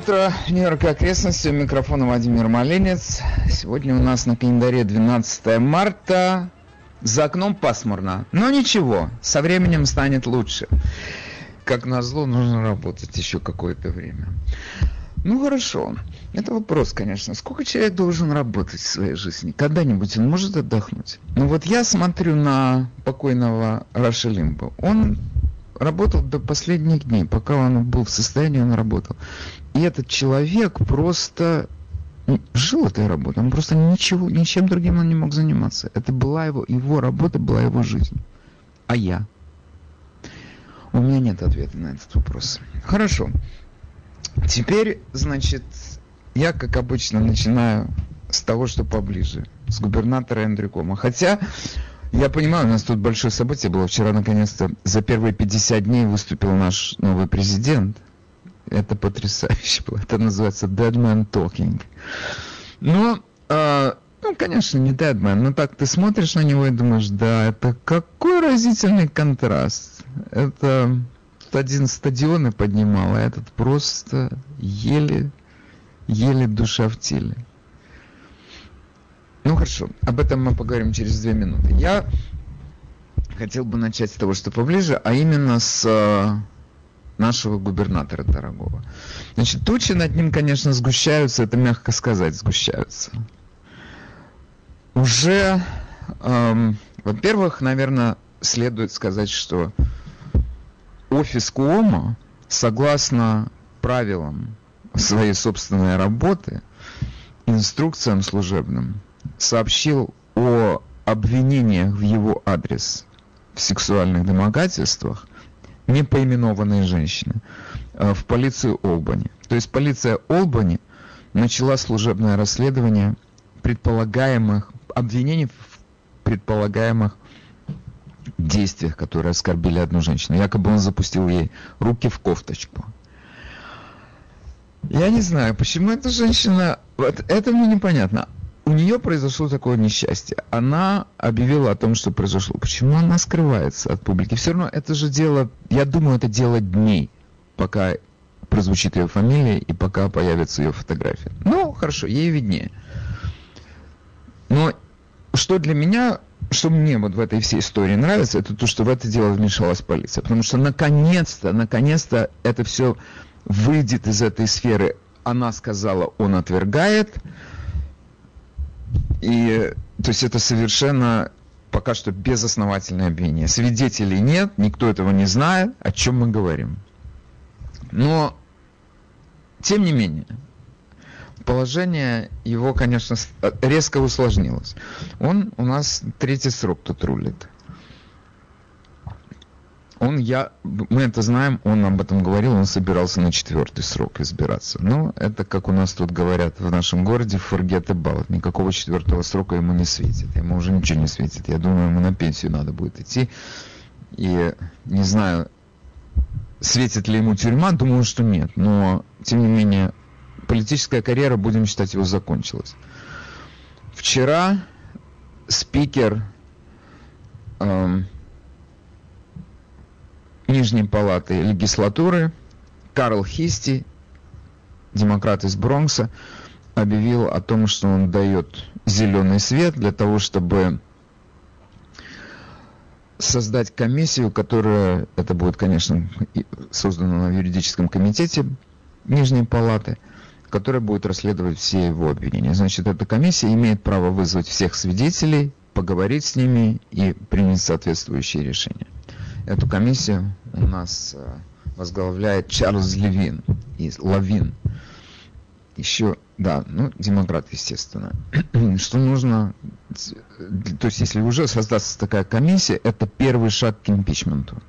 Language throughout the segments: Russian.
утро, Нью-Йорк и окрестности. У микрофона Владимир Малинец. Сегодня у нас на календаре 12 марта. За окном пасмурно. Но ничего, со временем станет лучше. Как назло, нужно работать еще какое-то время. Ну хорошо. Это вопрос, конечно. Сколько человек должен работать в своей жизни? Когда-нибудь он может отдохнуть? Ну вот я смотрю на покойного Раша Лимба. Он работал до последних дней. Пока он был в состоянии, он работал. И этот человек просто жил этой работой. Он просто ничего, ничем другим он не мог заниматься. Это была его, его работа, была его жизнь. А я? У меня нет ответа на этот вопрос. Хорошо. Теперь, значит, я, как обычно, начинаю с того, что поближе. С губернатора Эндрю Кома. Хотя, я понимаю, у нас тут большое событие было. Вчера, наконец-то, за первые 50 дней выступил наш новый президент – это потрясающе было. Это называется Dead Man Talking. Но, э, ну, конечно, не Dead Man, но так ты смотришь на него и думаешь, да, это какой разительный контраст. Это один стадионы поднимал, а этот просто еле, еле душа в теле. Ну хорошо, об этом мы поговорим через две минуты. Я хотел бы начать с того, что поближе, а именно с нашего губернатора дорогого. Значит, тучи над ним, конечно, сгущаются, это мягко сказать, сгущаются. Уже, эм, во-первых, наверное, следует сказать, что офис Куома, согласно правилам своей собственной работы, инструкциям служебным, сообщил о обвинениях в его адрес в сексуальных домогательствах непоименованные женщины э, в полицию Олбани. То есть полиция Олбани начала служебное расследование предполагаемых обвинений в предполагаемых действиях, которые оскорбили одну женщину. Якобы он запустил ей руки в кофточку. Я не знаю, почему эта женщина... Вот это мне непонятно у нее произошло такое несчастье. Она объявила о том, что произошло. Почему она скрывается от публики? Все равно это же дело, я думаю, это дело дней, пока прозвучит ее фамилия и пока появится ее фотография. Ну, хорошо, ей виднее. Но что для меня, что мне вот в этой всей истории нравится, это то, что в это дело вмешалась полиция. Потому что наконец-то, наконец-то это все выйдет из этой сферы. Она сказала, он отвергает. И то есть это совершенно пока что безосновательное обвинение. Свидетелей нет, никто этого не знает, о чем мы говорим. Но, тем не менее, положение его, конечно, резко усложнилось. Он у нас третий срок тут рулит он, я, мы это знаем, он об этом говорил, он собирался на четвертый срок избираться. Ну, это, как у нас тут говорят в нашем городе, forget about. Никакого четвертого срока ему не светит. Ему уже ничего не светит. Я думаю, ему на пенсию надо будет идти. И не знаю, светит ли ему тюрьма, думаю, что нет. Но, тем не менее, политическая карьера, будем считать, его закончилась. Вчера спикер эм, Нижней палаты легислатуры Карл Хисти, демократ из Бронкса, объявил о том, что он дает зеленый свет для того, чтобы создать комиссию, которая, это будет, конечно, создана в юридическом комитете Нижней Палаты, которая будет расследовать все его обвинения. Значит, эта комиссия имеет право вызвать всех свидетелей, поговорить с ними и принять соответствующие решения. Эту комиссию у нас э, возглавляет Чарльз Левин, из Лавин. Еще, да, ну, демократ, естественно. Что нужно, то есть если уже создастся такая комиссия, это первый шаг к импичменту.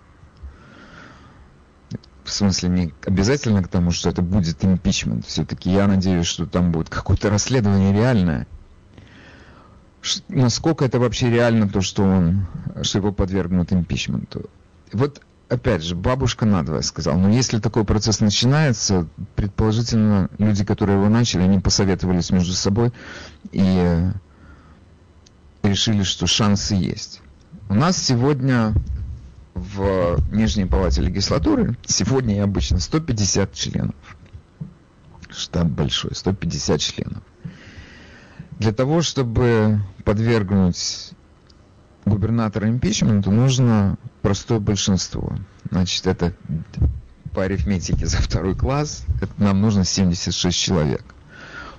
В смысле, не обязательно к тому, что это будет импичмент. Все-таки я надеюсь, что там будет какое-то расследование реальное. Насколько это вообще реально, то, что он, что его подвергнут импичменту вот опять же, бабушка надвое сказал, но если такой процесс начинается, предположительно, люди, которые его начали, они посоветовались между собой и решили, что шансы есть. У нас сегодня в Нижней Палате легислатуры, сегодня и обычно, 150 членов. Штат большой, 150 членов. Для того, чтобы подвергнуть губернатора импичменту, нужно простое большинство. Значит, это по арифметике за второй класс, это нам нужно 76 человек.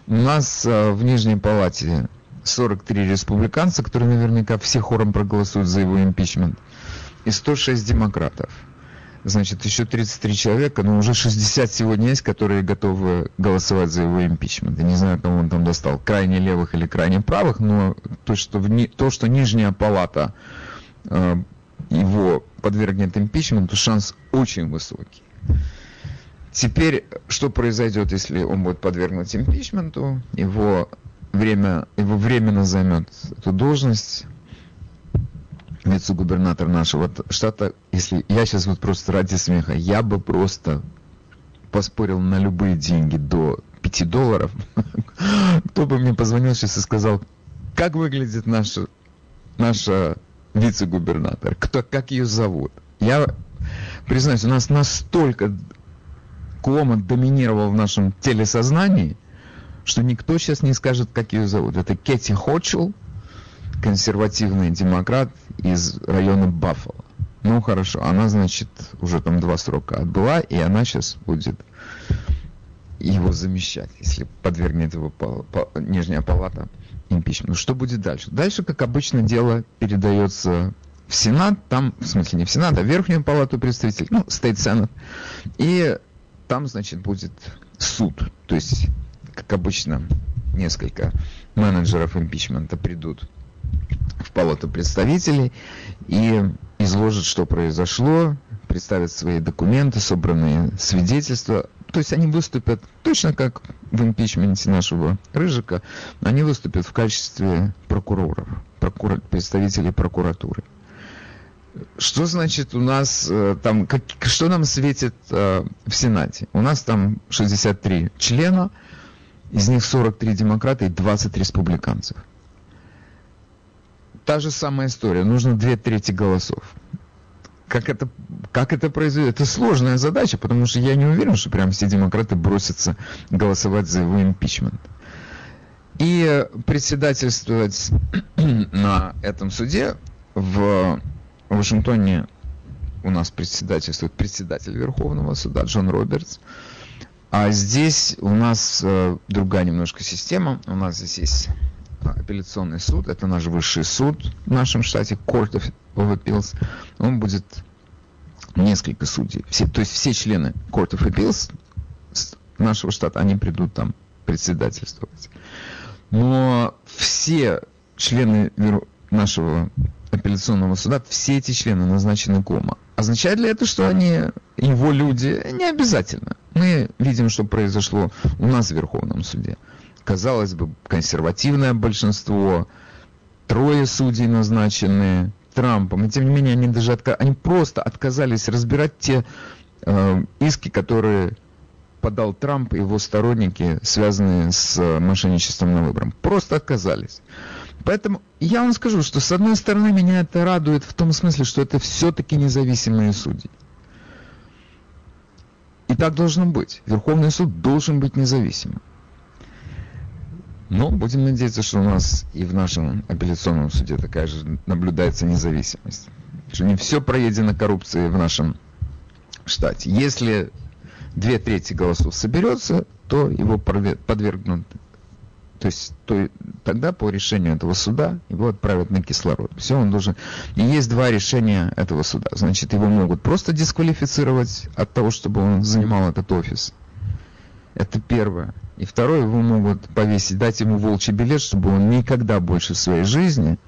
У нас э, в Нижней Палате 43 республиканца, которые наверняка все хором проголосуют за его импичмент, и 106 демократов. Значит, еще 33 человека, но уже 60 сегодня есть, которые готовы голосовать за его импичмент. Я не знаю, кому он там достал, крайне левых или крайне правых, но то, что, в то, что нижняя палата э, его подвергнет импичменту, шанс очень высокий. Теперь, что произойдет, если он будет подвергнут импичменту? Его, время, его временно займет эту должность вице-губернатор нашего штата. Если я сейчас вот просто ради смеха, я бы просто поспорил на любые деньги до 5 долларов. Кто бы мне позвонил сейчас и сказал, как выглядит наша, наша вице-губернатор, кто, как ее зовут. Я признаюсь, у нас настолько Кломат доминировал в нашем телесознании, что никто сейчас не скажет, как ее зовут. Это Кетти Хочел, консервативный демократ из района Баффало. Ну, хорошо, она, значит, уже там два срока отбыла, и она сейчас будет его замещать, если подвергнет его по, по, нижняя палата импичменту. Ну, что будет дальше? Дальше, как обычно, дело передается в Сенат, там, в смысле не в Сенат, а в Верхнюю палату представителей, ну, Стейт Сенат. И там, значит, будет суд. То есть, как обычно, несколько менеджеров импичмента придут в палату представителей и изложат, что произошло, представят свои документы, собранные свидетельства. То есть они выступят точно как в импичменте нашего Рыжика, они выступят в качестве прокуроров, прокур... представителей прокуратуры. Что значит у нас э, там, как, что нам светит э, в Сенате? У нас там 63 члена, из них 43 демократа и 20 республиканцев. Та же самая история, нужно две трети голосов. Как это, как это произойдет? Это сложная задача, потому что я не уверен, что прям все демократы бросятся голосовать за его импичмент. И председательствовать на этом суде в Вашингтоне у нас председательствует председатель Верховного суда Джон Робертс. А здесь у нас э, другая немножко система. У нас здесь есть апелляционный суд, это наш высший суд в нашем штате, Court of, Appeals. Он будет несколько судей. Все, то есть все члены Court of Appeals нашего штата, они придут там председательствовать. Но все члены нашего апелляционного суда, все эти члены назначены кома. Означает ли это, что они его люди? Не обязательно. Мы видим, что произошло у нас в Верховном суде. Казалось бы, консервативное большинство, трое судей назначены Трампом, и тем не менее они даже отка... они просто отказались разбирать те э, иски, которые подал Трамп и его сторонники, связанные с мошенничеством на выборах. Просто отказались. Поэтому я вам скажу, что с одной стороны меня это радует в том смысле, что это все-таки независимые судьи. И так должно быть. Верховный суд должен быть независимым. Но будем надеяться, что у нас и в нашем апелляционном суде такая же наблюдается независимость. Что не все проедено коррупцией в нашем штате. Если две трети голосов соберется, то его подвергнут то есть то, тогда по решению этого суда его отправят на кислород. Все, он должен... И есть два решения этого суда. Значит, его могут просто дисквалифицировать от того, чтобы он занимал этот офис. Это первое. И второе, его могут повесить, дать ему волчий билет, чтобы он никогда больше в своей жизни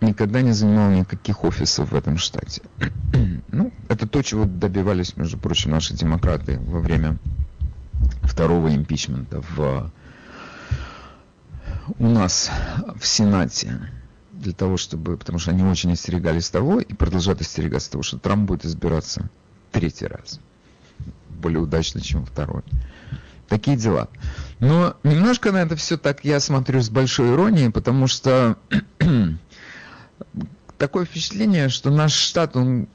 никогда не занимал никаких офисов в этом штате. ну, это то, чего добивались, между прочим, наши демократы во время второго импичмента в у нас в Сенате для того, чтобы, потому что они очень остерегались того и продолжают остерегаться того, что Трамп будет избираться третий раз. Более удачно, чем второй. Такие дела. Но немножко на это все так я смотрю с большой иронией, потому что такое впечатление, что наш штат, он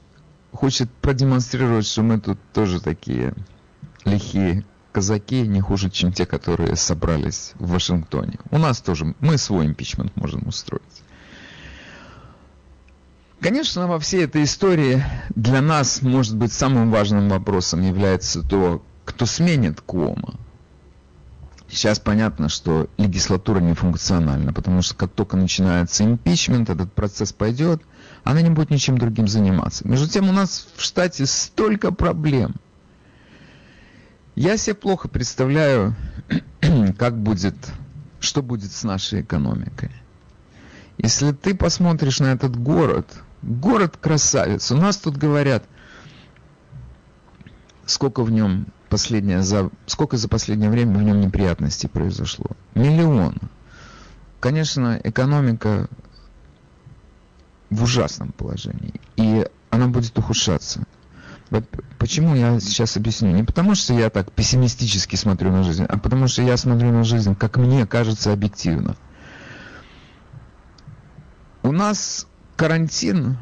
хочет продемонстрировать, что мы тут тоже такие лихие казаки не хуже, чем те, которые собрались в Вашингтоне. У нас тоже, мы свой импичмент можем устроить. Конечно, во всей этой истории для нас, может быть, самым важным вопросом является то, кто сменит Куома. Сейчас понятно, что легислатура не функциональна, потому что как только начинается импичмент, этот процесс пойдет, она не будет ничем другим заниматься. Между тем, у нас в штате столько проблем. Я себе плохо представляю, как будет, что будет с нашей экономикой. Если ты посмотришь на этот город, город красавец. У нас тут говорят, сколько в нем последнее за сколько за последнее время в нем неприятностей произошло. Миллион. Конечно, экономика в ужасном положении, и она будет ухудшаться. Почему я сейчас объясню? Не потому, что я так пессимистически смотрю на жизнь, а потому, что я смотрю на жизнь, как мне кажется, объективно. У нас карантин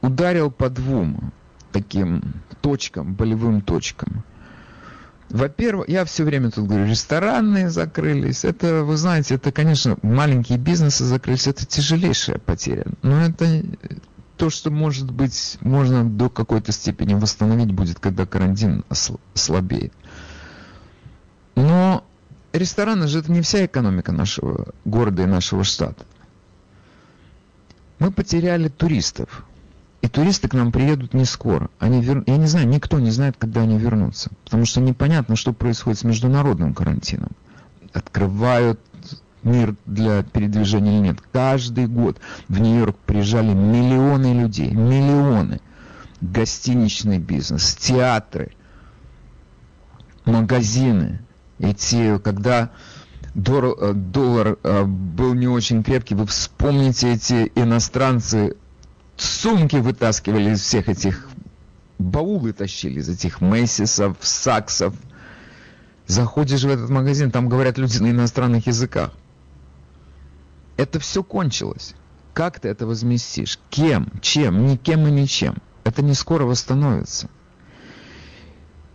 ударил по двум таким точкам, болевым точкам. Во-первых, я все время тут говорю, рестораны закрылись. Это, вы знаете, это, конечно, маленькие бизнесы закрылись, это тяжелейшая потеря. Но это то, что, может быть, можно до какой-то степени восстановить будет, когда карантин слабеет. Но рестораны же это не вся экономика нашего города и нашего штата. Мы потеряли туристов. И туристы к нам приедут не скоро. Они вер... Я не знаю, никто не знает, когда они вернутся. Потому что непонятно, что происходит с международным карантином. Открывают мир для передвижения или нет. Каждый год в Нью-Йорк приезжали миллионы людей. Миллионы. Гостиничный бизнес, театры, магазины. Эти, когда доллар, доллар э, был не очень крепкий, вы вспомните эти иностранцы сумки вытаскивали из всех этих, баулы тащили из этих Мэйсисов, Саксов. Заходишь в этот магазин, там говорят люди на иностранных языках. Это все кончилось. Как ты это возместишь? Кем? Чем? Никем и ничем. Это не скоро восстановится.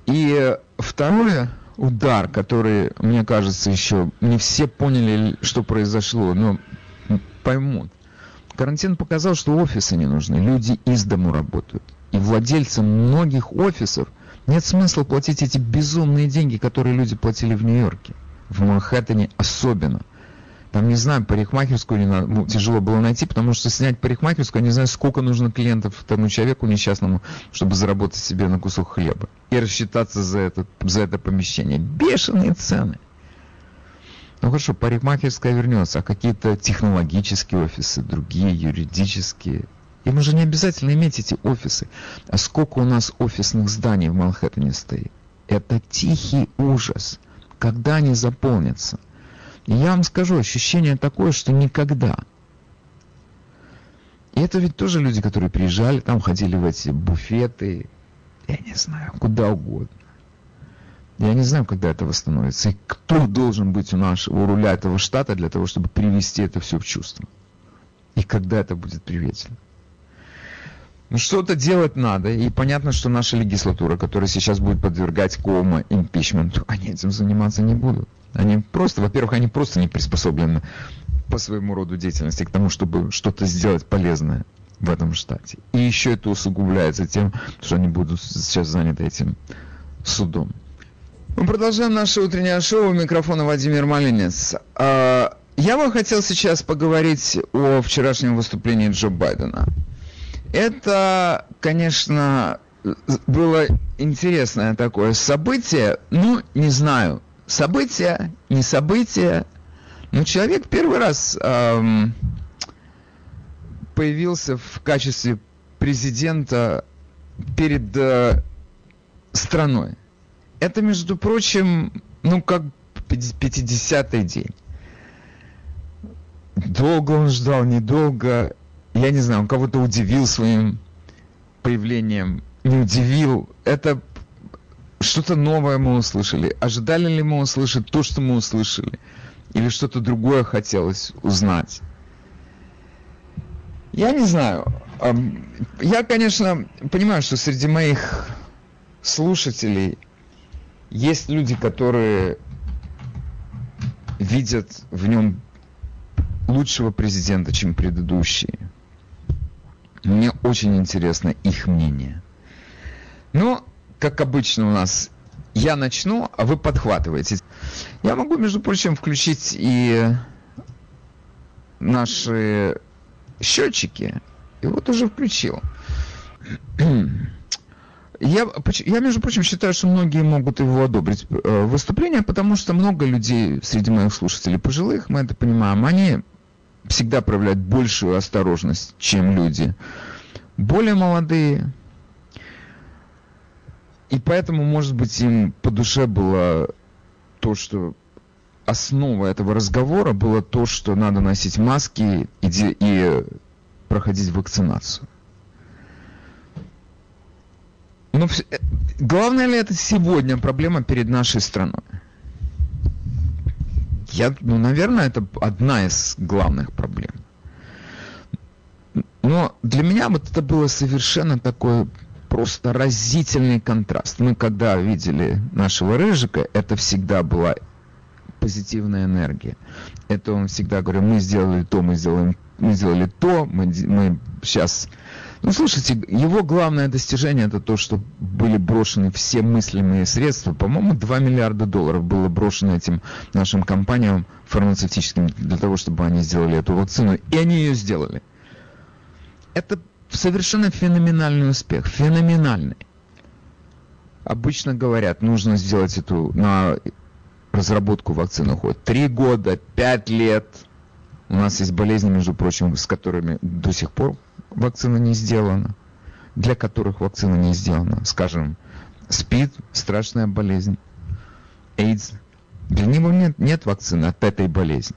И второе, удар, который, мне кажется, еще не все поняли, что произошло, но поймут. Карантин показал, что офисы не нужны, люди из дому работают. И владельцам многих офисов нет смысла платить эти безумные деньги, которые люди платили в Нью-Йорке. В Манхэттене особенно. Там, не знаю, парикмахерскую не надо, ну, тяжело было найти, потому что снять парикмахерскую, я не знаю, сколько нужно клиентов тому человеку несчастному, чтобы заработать себе на кусок хлеба. И рассчитаться за это, за это помещение. Бешеные цены. Ну хорошо, парикмахерская вернется, а какие-то технологические офисы, другие юридические. Им уже не обязательно иметь эти офисы. А сколько у нас офисных зданий в Манхэттене стоит? Это тихий ужас. Когда они заполнятся? И я вам скажу, ощущение такое, что никогда. И это ведь тоже люди, которые приезжали, там ходили в эти буфеты, я не знаю, куда угодно. Я не знаю, когда это восстановится. И кто должен быть у нашего у руля этого штата для того, чтобы привести это все в чувство. И когда это будет приведено. Ну, что-то делать надо. И понятно, что наша легислатура, которая сейчас будет подвергать Кома импичменту, они этим заниматься не будут. Они просто, во-первых, они просто не приспособлены по своему роду деятельности к тому, чтобы что-то сделать полезное в этом штате. И еще это усугубляется тем, что они будут сейчас заняты этим судом. Мы продолжаем наше утреннее шоу. У Владимир Малинец. А, я бы хотел сейчас поговорить о вчерашнем выступлении Джо Байдена. Это, конечно, было интересное такое событие. Ну, не знаю, событие, не событие. Но человек первый раз эм, появился в качестве президента перед э, страной. Это, между прочим, ну, как 50-й день. Долго он ждал, недолго. Я не знаю, он кого-то удивил своим появлением, не удивил. Это что-то новое мы услышали. Ожидали ли мы услышать то, что мы услышали? Или что-то другое хотелось узнать? Я не знаю. Я, конечно, понимаю, что среди моих слушателей Есть люди, которые видят в нем лучшего президента, чем предыдущие. Мне очень интересно их мнение. Но, как обычно у нас, я начну, а вы подхватываете. Я могу, между прочим, включить и наши счетчики. И вот уже включил. Я, я, между прочим, считаю, что многие могут его одобрить э, выступление, потому что много людей среди моих слушателей пожилых, мы это понимаем, они всегда проявляют большую осторожность, чем люди более молодые. И поэтому, может быть, им по душе было то, что основа этого разговора было то, что надо носить маски и, и проходить вакцинацию. Но э, главное ли это сегодня проблема перед нашей страной? Я, ну, наверное, это одна из главных проблем. Но для меня вот это было совершенно такой просто разительный контраст. Мы когда видели нашего Рыжика, это всегда была позитивная энергия. Это он всегда говорил, мы сделали то, мы сделаем, мы сделали то, мы, мы сейчас ну, слушайте, его главное достижение это то, что были брошены все мыслимые средства. По-моему, 2 миллиарда долларов было брошено этим нашим компаниям фармацевтическим для того, чтобы они сделали эту вакцину. И они ее сделали. Это совершенно феноменальный успех. Феноменальный. Обычно говорят, нужно сделать эту на разработку вакцины уходит 3 года, 5 лет. У нас есть болезни, между прочим, с которыми до сих пор вакцина не сделана, для которых вакцина не сделана. Скажем, СПИД – страшная болезнь, AIDS – для него нет, нет вакцины от этой болезни.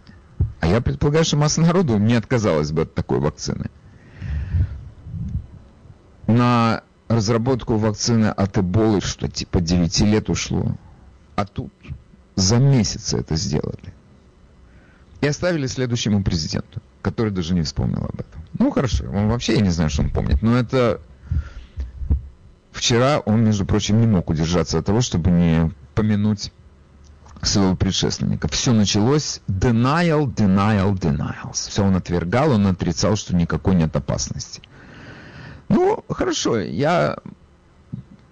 А я предполагаю, что масса народу не отказалась бы от такой вакцины. На разработку вакцины от Эболы что типа 9 лет ушло. А тут за месяц это сделали. И оставили следующему президенту, который даже не вспомнил об этом. Ну, хорошо, он вообще, я не знаю, что он помнит, но это... Вчера он, между прочим, не мог удержаться от того, чтобы не помянуть своего предшественника. Все началось denial, denial, denials. Все он отвергал, он отрицал, что никакой нет опасности. Ну, хорошо, я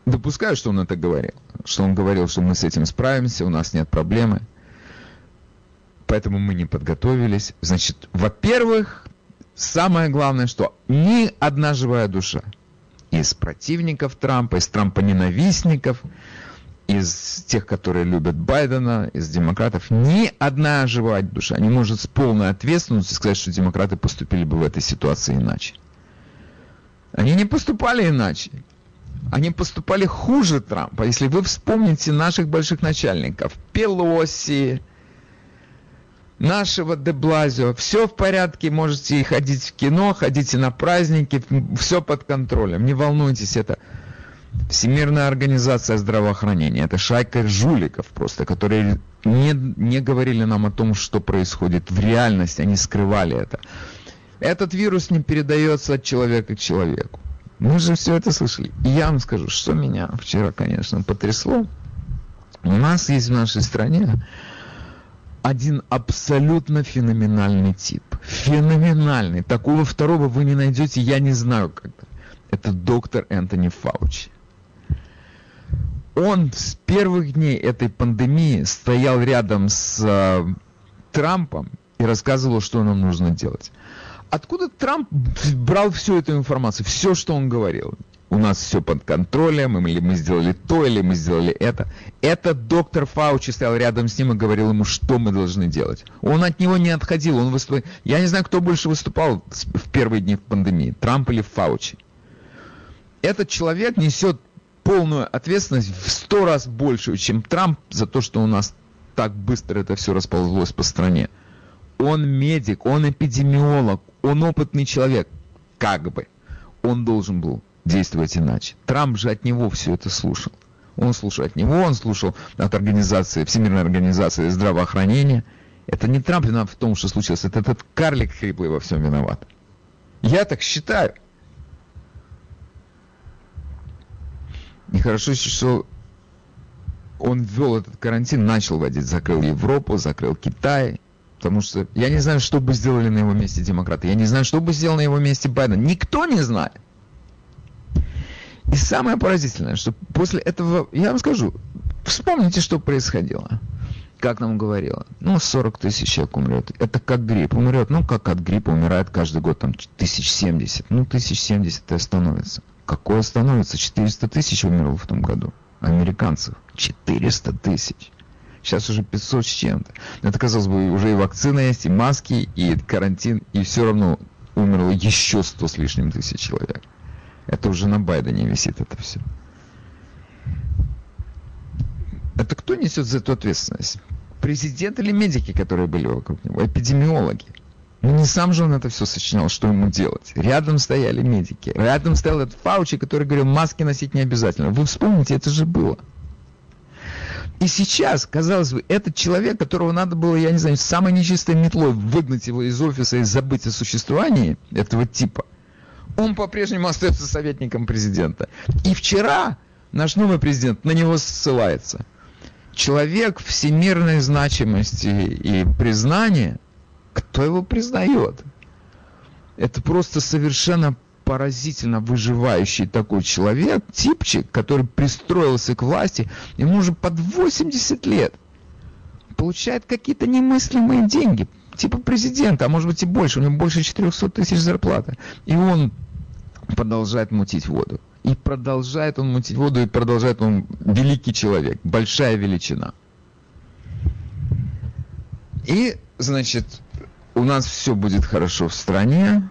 допускаю, что он это говорил. Что он говорил, что мы с этим справимся, у нас нет проблемы поэтому мы не подготовились. Значит, во-первых, самое главное, что ни одна живая душа из противников Трампа, из Трампа ненавистников, из тех, которые любят Байдена, из демократов, ни одна живая душа не может с полной ответственностью сказать, что демократы поступили бы в этой ситуации иначе. Они не поступали иначе. Они поступали хуже Трампа. Если вы вспомните наших больших начальников, Пелоси, нашего Деблазио. Все в порядке, можете ходить в кино, ходите на праздники, все под контролем. Не волнуйтесь, это Всемирная организация здравоохранения. Это шайка жуликов просто, которые не, не говорили нам о том, что происходит в реальности, они скрывали это. Этот вирус не передается от человека к человеку. Мы же все это слышали. И я вам скажу, что меня вчера, конечно, потрясло. У нас есть в нашей стране один абсолютно феноменальный тип. Феноменальный. Такого второго вы не найдете, я не знаю когда. Это доктор Энтони Фаучи. Он с первых дней этой пандемии стоял рядом с э, Трампом и рассказывал, что нам нужно делать. Откуда Трамп брал всю эту информацию, все, что он говорил? У нас все под контролем, или мы сделали то, или мы сделали это. Этот доктор Фаучи стоял рядом с ним и говорил ему, что мы должны делать. Он от него не отходил. Он выступ... Я не знаю, кто больше выступал в первые дни пандемии, Трамп или Фаучи. Этот человек несет полную ответственность в сто раз большую, чем Трамп за то, что у нас так быстро это все расползлось по стране. Он медик, он эпидемиолог, он опытный человек, как бы. Он должен был действовать иначе. Трамп же от него все это слушал. Он слушал от него, он слушал от организации, Всемирной организации здравоохранения. Это не Трамп виноват в том, что случилось, это этот карлик хриплый во всем виноват. Я так считаю. И хорошо, что он ввел этот карантин, начал вводить, закрыл Европу, закрыл Китай, потому что я не знаю, что бы сделали на его месте демократы, я не знаю, что бы сделал на его месте Байден, никто не знает. И самое поразительное, что после этого, я вам скажу, вспомните, что происходило. Как нам говорило, ну, 40 тысяч человек умрет. Это как грипп. Умрет, ну, как от гриппа умирает каждый год, там, тысяч семьдесят. Ну, тысяч семьдесят и остановится. Какое остановится? 400 тысяч умерло в том году. Американцев. 400 тысяч. Сейчас уже 500 с чем-то. Это, казалось бы, уже и вакцина есть, и маски, и карантин, и все равно умерло еще 100 с лишним тысяч человек. Это уже на Байдене висит это все. Это кто несет за эту ответственность? Президент или медики, которые были вокруг него? Эпидемиологи. Ну не сам же он это все сочинял, что ему делать. Рядом стояли медики. Рядом стоял этот Фаучи, который говорил, маски носить не обязательно. Вы вспомните, это же было. И сейчас, казалось бы, этот человек, которого надо было, я не знаю, самой нечистой метлой выгнать его из офиса и забыть о существовании этого типа, он по-прежнему остается советником президента. И вчера наш новый президент на него ссылается – человек всемирной значимости и признания, кто его признает? Это просто совершенно поразительно выживающий такой человек, типчик, который пристроился к власти, ему уже под 80 лет, получает какие-то немыслимые деньги, типа президента, а может быть и больше, у него больше 400 тысяч зарплаты, и он продолжает мутить воду. И продолжает он мутить воду, и продолжает он великий человек, большая величина. И, значит, у нас все будет хорошо в стране,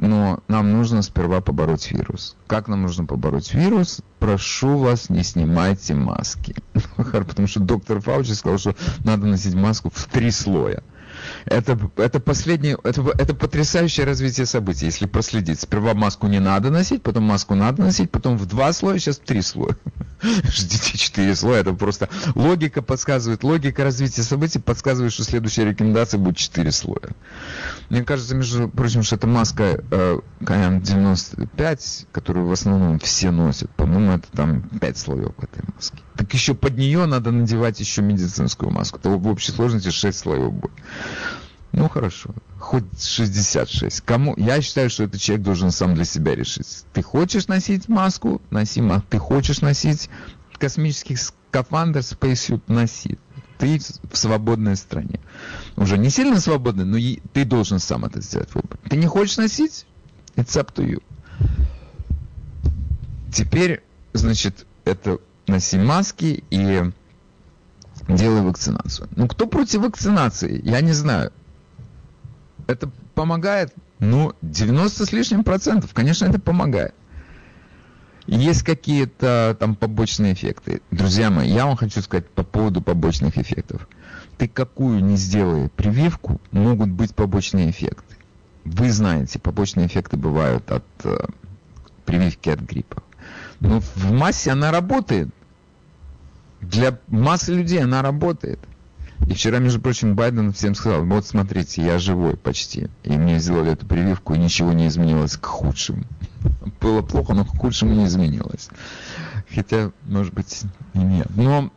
но нам нужно сперва побороть вирус. Как нам нужно побороть вирус? Прошу вас, не снимайте маски. Потому что доктор Фаучи сказал, что надо носить маску в три слоя. Это, это последнее, это, это потрясающее развитие событий, если проследить. Сперва маску не надо носить, потом маску надо носить, потом в два слоя, сейчас в три слоя. Ждите четыре слоя, это просто логика подсказывает, логика развития событий подсказывает, что следующая рекомендация будет четыре слоя. Мне кажется, между прочим, что эта маска э, КМ-95, которую в основном все носят, по-моему, это там пять слоев этой маски. Так еще под нее надо надевать еще медицинскую маску. То в общей сложности 6 слоев будет. Ну хорошо, хоть 66. Кому? Я считаю, что этот человек должен сам для себя решить. Ты хочешь носить маску? Носи маску. Ты хочешь носить космический скафандр, спейсют? Носи. Ты в свободной стране. Уже не сильно свободный, но ты должен сам это сделать выбор. Ты не хочешь носить? It's up to you. Теперь, значит, это носи маски и делай вакцинацию. Ну, кто против вакцинации? Я не знаю. Это помогает? Ну, 90 с лишним процентов. Конечно, это помогает. Есть какие-то там побочные эффекты. Друзья мои, я вам хочу сказать по поводу побочных эффектов. Ты какую не сделай прививку, могут быть побочные эффекты. Вы знаете, побочные эффекты бывают от э, прививки от гриппа. Но в массе она работает. Для массы людей она работает. И вчера, между прочим, Байден всем сказал, вот смотрите, я живой почти. И мне сделали эту прививку, и ничего не изменилось к худшему. Было плохо, но к худшему не изменилось. Хотя, может быть, и нет. Но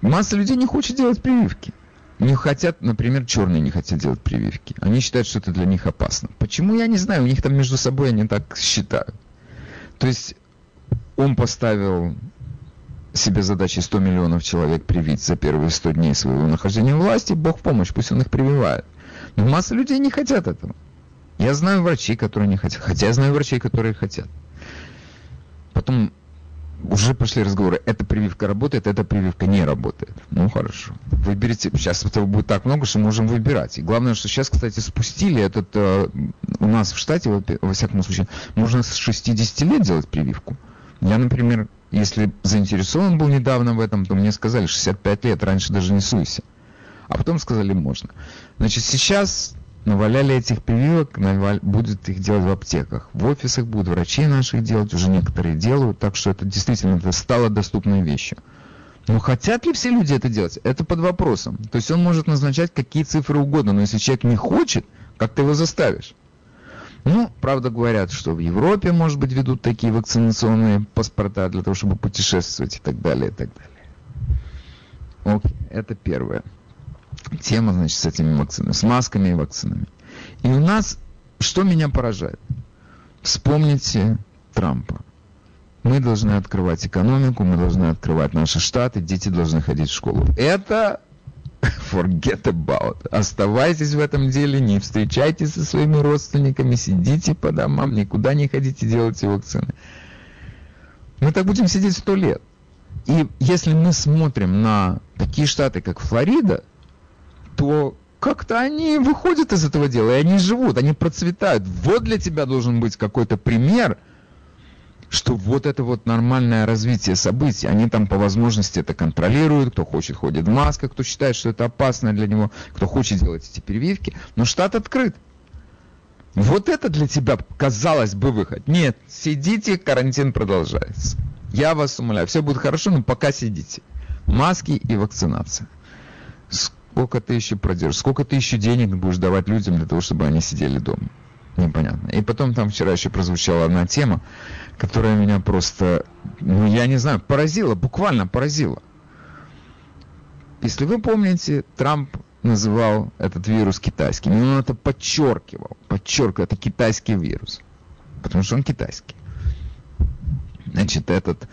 масса людей не хочет делать прививки. Не хотят, например, черные не хотят делать прививки. Они считают, что это для них опасно. Почему, я не знаю. У них там между собой они так считают. То есть он поставил себе задачей 100 миллионов человек привить за первые 100 дней своего нахождения в власти, Бог в помощь, пусть он их прививает. Но масса людей не хотят этого. Я знаю врачей, которые не хотят, хотя я знаю врачей, которые хотят. Потом уже пошли разговоры, эта прививка работает, эта прививка не работает. Ну хорошо, выберите. Сейчас этого будет так много, что можем выбирать. И главное, что сейчас, кстати, спустили этот, э, у нас в штате, во, всяком случае, можно с 60 лет делать прививку. Я, например, если заинтересован был недавно в этом, то мне сказали 65 лет, раньше даже не суйся. А потом сказали можно. Значит, сейчас наваляли этих прививок, наваль... будет их делать в аптеках. В офисах будут врачи наших делать, уже некоторые делают, так что это действительно это стало доступной вещью. Но хотят ли все люди это делать? Это под вопросом. То есть он может назначать какие цифры угодно, но если человек не хочет, как ты его заставишь? Ну, правда, говорят, что в Европе, может быть, ведут такие вакцинационные паспорта для того, чтобы путешествовать и так далее, и так далее. Окей, это первое. Тема, значит, с этими вакцинами, с масками и вакцинами. И у нас, что меня поражает? Вспомните Трампа. Мы должны открывать экономику, мы должны открывать наши штаты, дети должны ходить в школу. Это forget about. Оставайтесь в этом деле, не встречайтесь со своими родственниками, сидите по домам, никуда не ходите, делайте вакцины. Мы так будем сидеть сто лет. И если мы смотрим на такие штаты, как Флорида, то как-то они выходят из этого дела, и они живут, они процветают. Вот для тебя должен быть какой-то пример – что вот это вот нормальное развитие событий, они там по возможности это контролируют, кто хочет ходит в масках, кто считает, что это опасно для него, кто хочет делать эти прививки, но штат открыт. Вот это для тебя, казалось бы, выход. Нет, сидите, карантин продолжается. Я вас умоляю, все будет хорошо, но пока сидите. Маски и вакцинация. Сколько ты еще продержишь, сколько ты еще денег будешь давать людям для того, чтобы они сидели дома непонятно. И потом там вчера еще прозвучала одна тема, которая меня просто, ну я не знаю, поразила, буквально поразила. Если вы помните, Трамп называл этот вирус китайским, и он это подчеркивал, подчеркивал, это китайский вирус, потому что он китайский. Значит, этот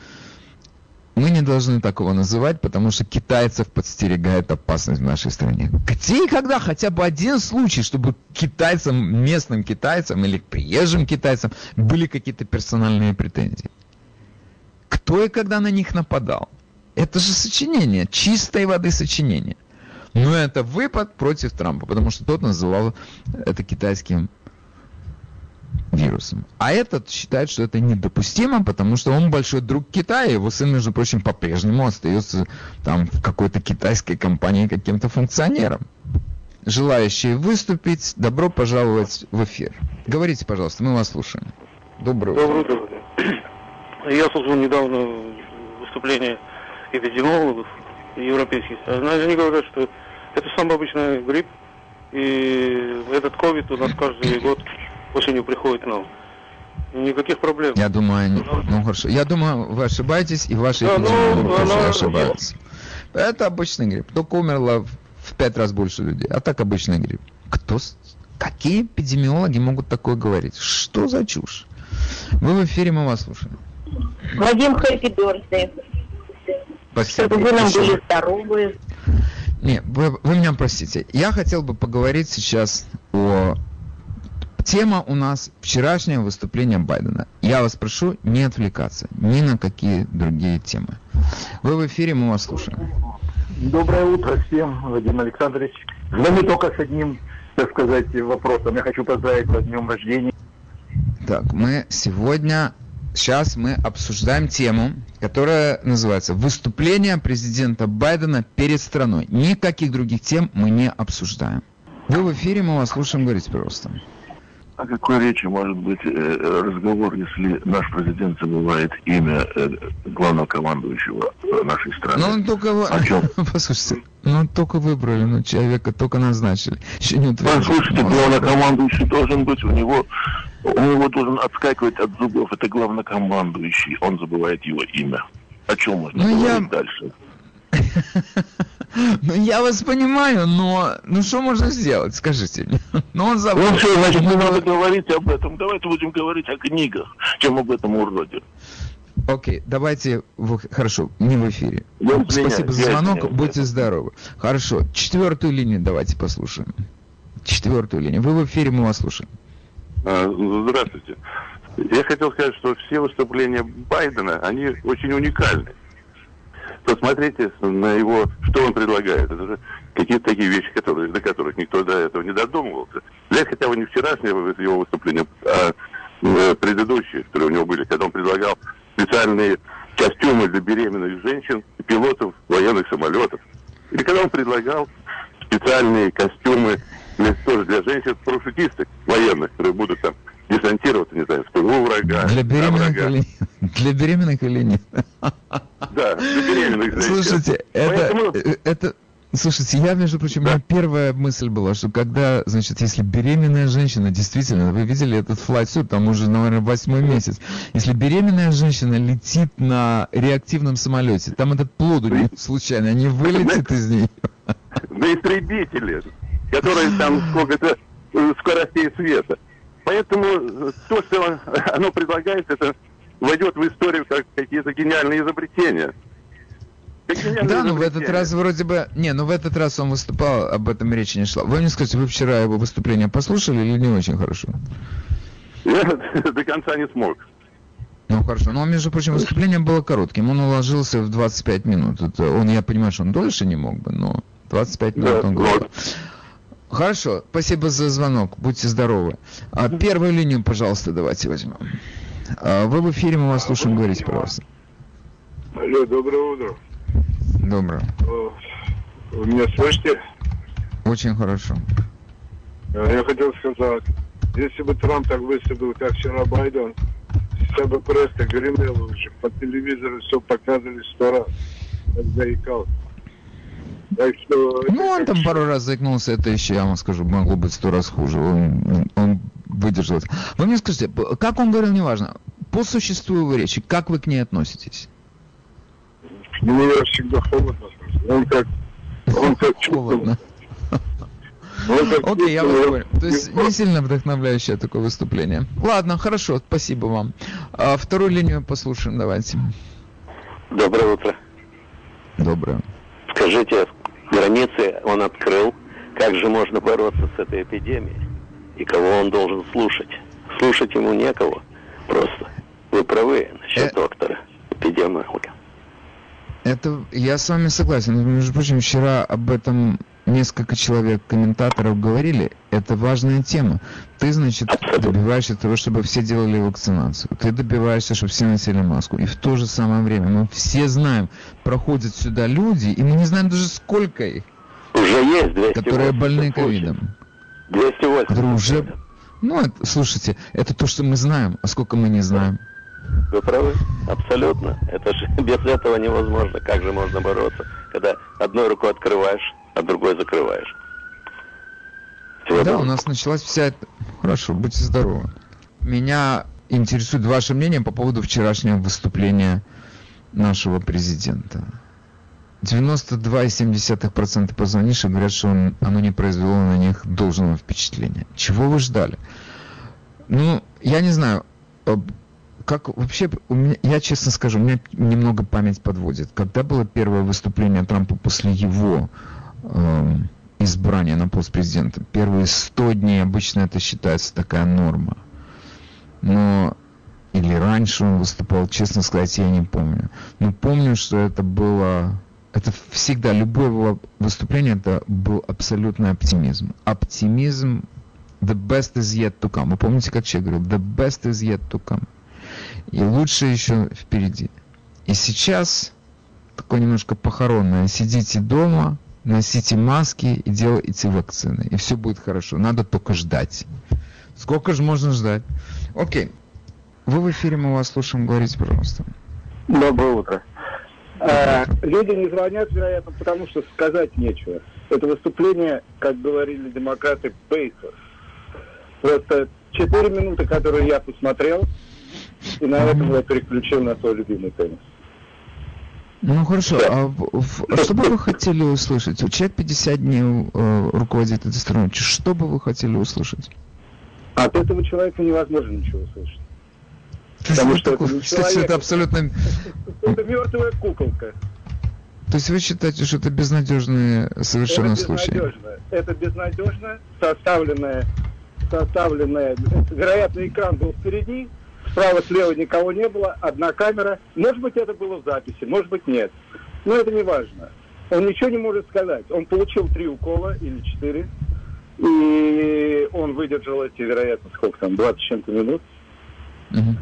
мы не должны такого называть, потому что китайцев подстерегает опасность в нашей стране. Где и когда хотя бы один случай, чтобы китайцам, местным китайцам или приезжим китайцам были какие-то персональные претензии? Кто и когда на них нападал? Это же сочинение, чистой воды сочинение. Но это выпад против Трампа, потому что тот называл это китайским вирусом. А этот считает, что это недопустимо, потому что он большой друг Китая. Его сын, между прочим, по-прежнему остается там в какой-то китайской компании каким-то функционером. Желающие выступить, добро пожаловать в эфир. Говорите, пожалуйста, мы вас слушаем. Доброе утро. Доброе утро. Я слушал недавно выступление эпидемиологов европейских. Они говорят, что это самый обычный грипп, и этот ковид у нас каждый год осенью приходит к нам. Никаких проблем. Я думаю, ну, ну хорошо. Я думаю, вы ошибаетесь, и ваши да, ну, она... ошибаются. Это обычный грипп. Только умерло в пять раз больше людей. А так обычный грипп. Кто, какие эпидемиологи могут такое говорить? Что за чушь? Вы в эфире, мы вас слушаем. Вадим Хэппи. Спасибо. Чтобы вы нам были здоровы. Не, вы, вы меня простите. Я хотел бы поговорить сейчас о Тема у нас вчерашнее выступление Байдена. Я вас прошу не отвлекаться ни на какие другие темы. Вы в эфире, мы вас слушаем. Доброе утро всем, Владимир Александрович. Звоню только с одним, так сказать, вопросом. Я хочу поздравить вас с днем рождения. Так, мы сегодня, сейчас мы обсуждаем тему, которая называется «Выступление президента Байдена перед страной». Никаких других тем мы не обсуждаем. Вы в эфире, мы вас слушаем, говорите, пожалуйста. О какой речи может быть э, разговор, если наш президент забывает имя э, главного командующего нашей страны? Ну, он только... О чем? Послушайте, ну, только выбрали, ну, человека только назначили. Еще не. Послушайте, главнокомандующий должен быть, у него, у него должен отскакивать от зубов. Это главнокомандующий, он забывает его имя. О чем можно ну, говорить я... дальше? Ну, я вас понимаю, но ну что можно сделать, скажите мне? Ну, он забыл. Ну, все, значит, не надо говорить об этом. Давайте будем говорить о книгах, чем об этом уроде. Окей, давайте, в, хорошо, не в эфире. Я Спасибо за звонок, я будьте здоровы. Хорошо, четвертую линию давайте послушаем. Четвертую линию. Вы в эфире, мы вас слушаем. А, здравствуйте. Я хотел сказать, что все выступления Байдена, они очень уникальны посмотрите на его, что он предлагает. Это же какие-то такие вещи, которые, до которых никто до этого не додумывался. Взять хотя бы не вчерашнее его выступление, а э, предыдущие, которые у него были, когда он предлагал специальные костюмы для беременных женщин пилотов военных самолетов. Или когда он предлагал специальные костюмы для, тоже для женщин-парашютисток военных, которые будут там десантироваться, не знаю, в тылу врага. Для беременных врага. или Для беременных или нет? Да, для беременных. Слушайте, это, Поэтому... Э, это, Слушайте, я, между прочим, да. моя первая мысль была, что когда, значит, если беременная женщина, действительно, вы видели этот флайт там уже, наверное, восьмой месяц, если беременная женщина летит на реактивном самолете, там этот плод у нее случайно не вылетит из нее? На истребителе, которые там сколько-то э, скоростей света. Поэтому э, то, что оно предлагает, это войдет в историю как какие-то гениальные изобретения. Да, но в этот раз вроде бы... Не, ну в этот раз он выступал, об этом речи не шла. Вы мне скажите, вы вчера его выступление послушали или не очень хорошо? Я до конца не смог. Ну хорошо, но между прочим, выступление было коротким, он уложился в 25 минут. Это он, я понимаю, что он дольше не мог бы, но 25 минут да, он говорил. Хорошо, спасибо за звонок, будьте здоровы. А первую линию, пожалуйста, давайте возьмем. А, вы в эфире, мы вас слушаем, говорите, пожалуйста. Алло, доброе утро. Доброе. Вы меня слышите? Очень хорошо. Э, я хотел сказать, если бы Трамп так выступил, как вчера Байден, вся бы пресса гремела уже, по телевизору все показывали сто раз, как заикался. Так что, ну, он там пару раз заикнулся, это еще, я вам скажу, могло быть сто раз хуже. Он, он выдержал. Вы мне скажите, как он говорил, неважно, по существу его речи, как вы к ней относитесь? Мне всегда холодно. Он как, он как холодно. Окей, я вас понял. То есть не сильно вдохновляющее такое выступление. Ладно, хорошо, спасибо вам. А вторую линию послушаем, давайте. Доброе утро. Доброе. Скажите, границы он открыл. Как же можно бороться с этой эпидемией? И кого он должен слушать? Слушать ему некого. Просто. Вы правы насчет э... доктора, эпидемиолога. Это я с вами согласен. Между прочим, вчера об этом несколько человек, комментаторов говорили. Это важная тема. Ты, значит, добиваешься того, чтобы все делали вакцинацию. Ты добиваешься, чтобы все носили маску. И в то же самое время мы все знаем, проходят сюда люди, и мы не знаем даже сколько их. Уже есть 200 Которые больны ковидом. 280. Которые уже... Ну, это, слушайте, это то, что мы знаем, а сколько мы не знаем. Вы правы, абсолютно. Это же без этого невозможно. Как же можно бороться, когда одной рукой открываешь, а другой закрываешь? Всего да, у нас началась вся эта... Хорошо, будьте здоровы. Меня интересует ваше мнение по поводу вчерашнего выступления нашего президента. 92,7% позвонивших говорят, что он, оно не произвело на них должного впечатления. Чего вы ждали? Ну, я не знаю, как вообще, у меня, я честно скажу, у меня немного память подводит. Когда было первое выступление Трампа после его э, избрания на пост президента? Первые 100 дней обычно это считается такая норма. Но или раньше он выступал, честно сказать, я не помню. Но помню, что это было... Это всегда, любое его выступление, это был абсолютный оптимизм. Оптимизм the best is yet to come. Вы помните, как человек говорил? The best is yet to come. И лучше еще впереди. И сейчас такое немножко похоронное. Сидите дома, носите маски и делайте вакцины. И все будет хорошо. Надо только ждать. Сколько же можно ждать? Окей. Вы в эфире, мы вас слушаем. Говорите, пожалуйста. Доброе утро. А, люди не звонят, вероятно, потому что сказать нечего. Это выступление, как говорили демократы, бейсов. Просто четыре минуты, которые я посмотрел, и на этом я переключил на свой любимый теннис. Ну хорошо, а, а что бы вы хотели услышать? Человек 50 дней э, руководит этой страной. Что бы вы хотели услышать? От этого человека невозможно ничего услышать. Потому что такой, это, кстати, это абсолютно... Это мертвая куколка. То есть вы считаете, что это безнадежные совершенно это случаи? Безнадежно. Это безнадежно составленное, составленное, вероятно, экран был впереди, Справа-слева никого не было, одна камера. Может быть, это было в записи, может быть, нет. Но это не важно. Он ничего не может сказать. Он получил три укола или четыре. И он выдержал эти, вероятно, сколько там, 20 чем-то минут. Угу.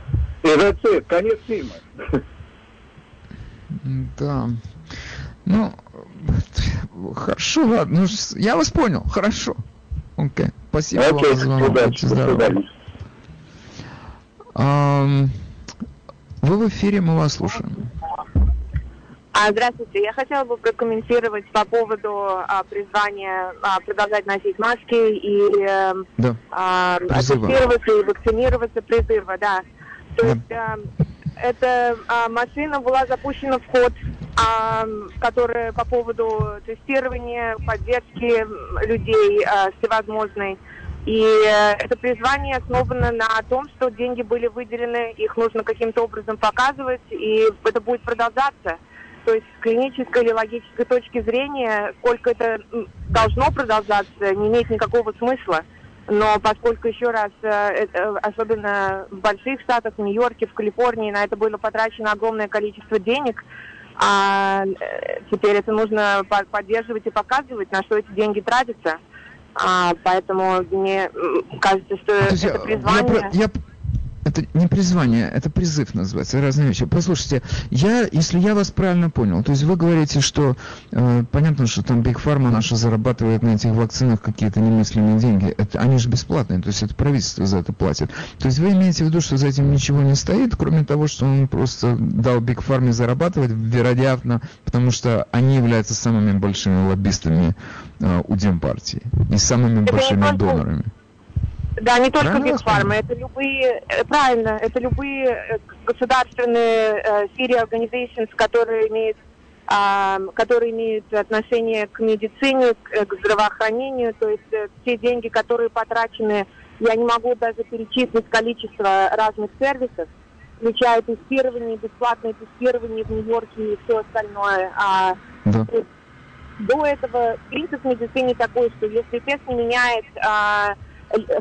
И это конец фильма. Да. Ну, хорошо, ладно. Ну, я вас понял. Хорошо. Окей. Спасибо okay. вам за звонок. Удачи. До свидания. Вы в эфире, мы вас слушаем. А, здравствуйте. Я хотела бы прокомментировать по поводу а, призвания а, продолжать носить маски и э, да. а, тестироваться и вакцинироваться призыва, да. То есть а, эта а, машина была запущена в ход, а, которая по поводу тестирования, поддержки людей а, всевозможной. И э, это призвание основано на том, что деньги были выделены, их нужно каким-то образом показывать, и это будет продолжаться. То есть с клинической или логической точки зрения, сколько это должно продолжаться, не имеет никакого смысла. Но поскольку еще раз, э, особенно в больших штатах, в Нью-Йорке, в Калифорнии, на это было потрачено огромное количество денег, а э, теперь это нужно поддерживать и показывать, на что эти деньги тратятся. А, поэтому мне кажется, что это призвание... Я, я, это не призвание, это призыв называется, разные вещи. Послушайте, я, если я вас правильно понял, то есть вы говорите, что э, понятно, что там Биг Фарма наша зарабатывает на этих вакцинах какие-то немыслимые деньги. Это, они же бесплатные, то есть это правительство за это платит. То есть вы имеете в виду, что за этим ничего не стоит, кроме того, что он просто дал Биг Фарме зарабатывать, вероятно, потому что они являются самыми большими лоббистами э, у Демпартии и самыми большими донорами. Да, не только Big Pharma, это любые, э, правильно, это любые э, государственные э, Syria organizations, которые имеют, а, которые имеют отношение к медицине, к, к здравоохранению, то есть все деньги, которые потрачены, я не могу даже перечислить количество разных сервисов, включая тестирование, бесплатное тестирование в Нью-Йорке и все остальное. А, да. До этого принцип в медицине такой, что если тест не меняет а,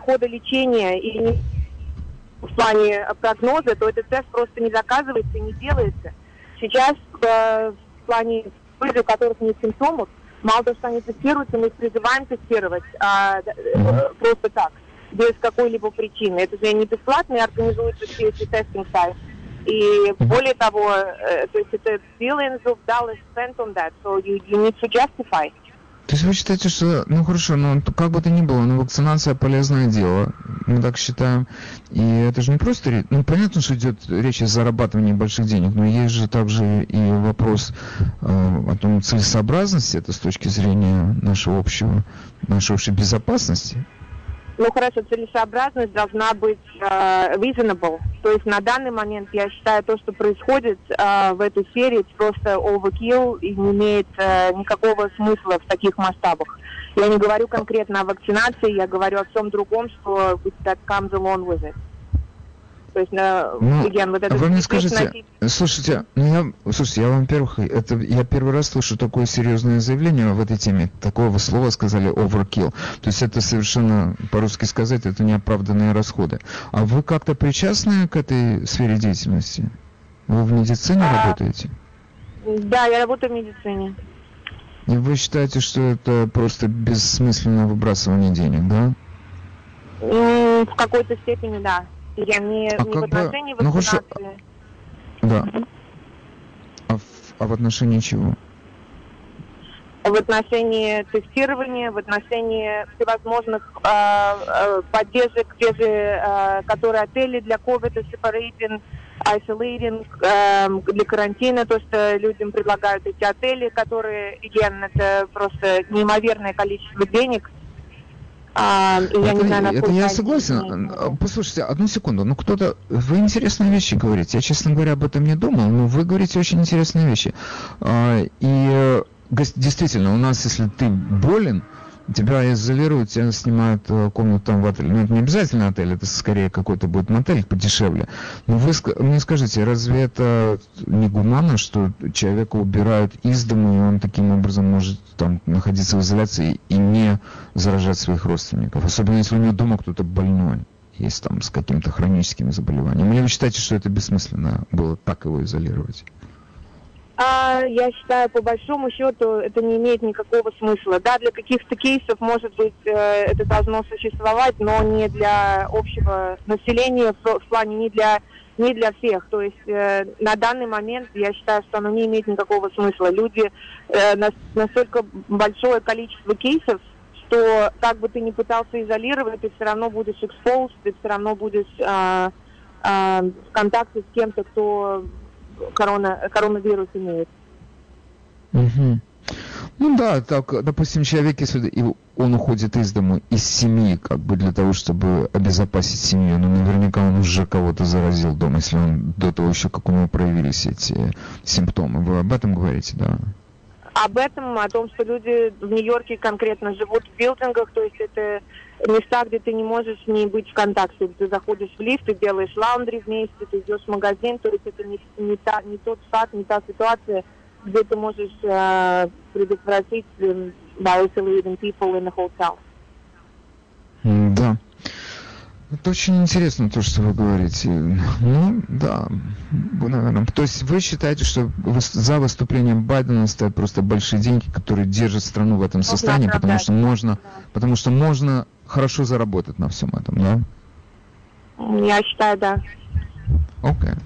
хода лечения и в плане прогноза, то этот тест просто не заказывается и не делается. Сейчас э, в плане люди, у которых нет симптомов, мало того, что они тестируются, мы их призываем тестировать а, э, просто так, без какой-либо причины. Это же не бесплатно, и организуются все эти тестинг сайты. И более того, э, то есть это billions of dollars spent on that, so you, you need to justify. То есть вы считаете, что, ну хорошо, но как бы то ни было, но вакцинация полезное дело, мы так считаем. И это же не просто, ну понятно, что идет речь о зарабатывании больших денег, но есть же также и вопрос э, о том целесообразности, это с точки зрения нашего общего, нашей общей безопасности. Ну хорошо, целесообразность должна быть э, reasonable. То есть на данный момент я считаю то, что происходит э, в этой сфере, это просто overkill и не имеет э, никакого смысла в таких масштабах. Я не говорю конкретно о вакцинации, я говорю о всем другом, что that comes along with it. То есть, на, ну, again, вот это вы мне скажите, носить... слушайте, ну я, слушайте, я вам, во-первых, это я первый раз слышу такое серьезное заявление в этой теме. Такого слова сказали overkill. То есть это совершенно, по-русски сказать, это неоправданные расходы. А вы как-то причастны к этой сфере деятельности? Вы в медицине а, работаете? Да, я работаю в медицине. И вы считаете, что это просто бессмысленное выбрасывание денег, да? В какой-то степени, да. Я не, а не в отношении бы, ну, хорошо, Да. А, в, а в отношении чего? В отношении тестирования, в отношении всевозможных э, э, поддержек, те же, э, которые отели для COVID, separating, isolating, э, для карантина, то, что людям предлагают эти отели, которые, again, это просто неимоверное количество денег – а, я это, не знаю, это я согласен. Послушайте, одну секунду. Ну, кто-то... Вы интересные вещи говорите. Я, честно говоря, об этом не думал, но вы говорите очень интересные вещи. А, и э, действительно, у нас, если ты болен, тебя изолируют, тебя снимают э, комнату там в отеле. Ну, это не обязательно отель, это скорее какой-то будет мотель подешевле. Но вы мне скажите, разве это не гуманно, что человека убирают из дома, и он таким образом может там находиться в изоляции и не заражать своих родственников? Особенно если у него дома кто-то больной есть там с каким-то хроническим заболеванием. Или вы считаете, что это бессмысленно было так его изолировать? А, я считаю, по большому счету, это не имеет никакого смысла. Да, для каких-то кейсов, может быть, э, это должно существовать, но не для общего населения, в, плане не для, не для всех. То есть э, на данный момент я считаю, что оно не имеет никакого смысла. Люди, э, на, настолько большое количество кейсов, что как бы ты ни пытался изолировать, ты все равно будешь exposed, ты все равно будешь э, э, в контакте с кем-то, кто корона, коронавирус имеет. Угу. Ну да, так, допустим, человек, если он уходит из дома, из семьи, как бы для того, чтобы обезопасить семью, но наверняка он уже кого-то заразил дома, если он до того еще, как у него проявились эти симптомы. Вы об этом говорите, да? Об этом, о том, что люди в Нью-Йорке конкретно живут в билдингах, то есть это места, где ты не можешь не быть в контакте. Ты заходишь в лифт, ты делаешь лаундри вместе, ты идешь в магазин, то есть это не, не, та, не тот штат, не та ситуация, где ты можешь э, предотвратить э, by isolating people in the hotel. Да. Это очень интересно то, что вы говорите. Ну, да, наверное. То есть вы считаете, что за выступлением Байдена стоят просто большие деньги, которые держат страну в этом состоянии, потому что можно, потому что можно хорошо заработать на всем этом, да? Я считаю, да. Окей. Okay.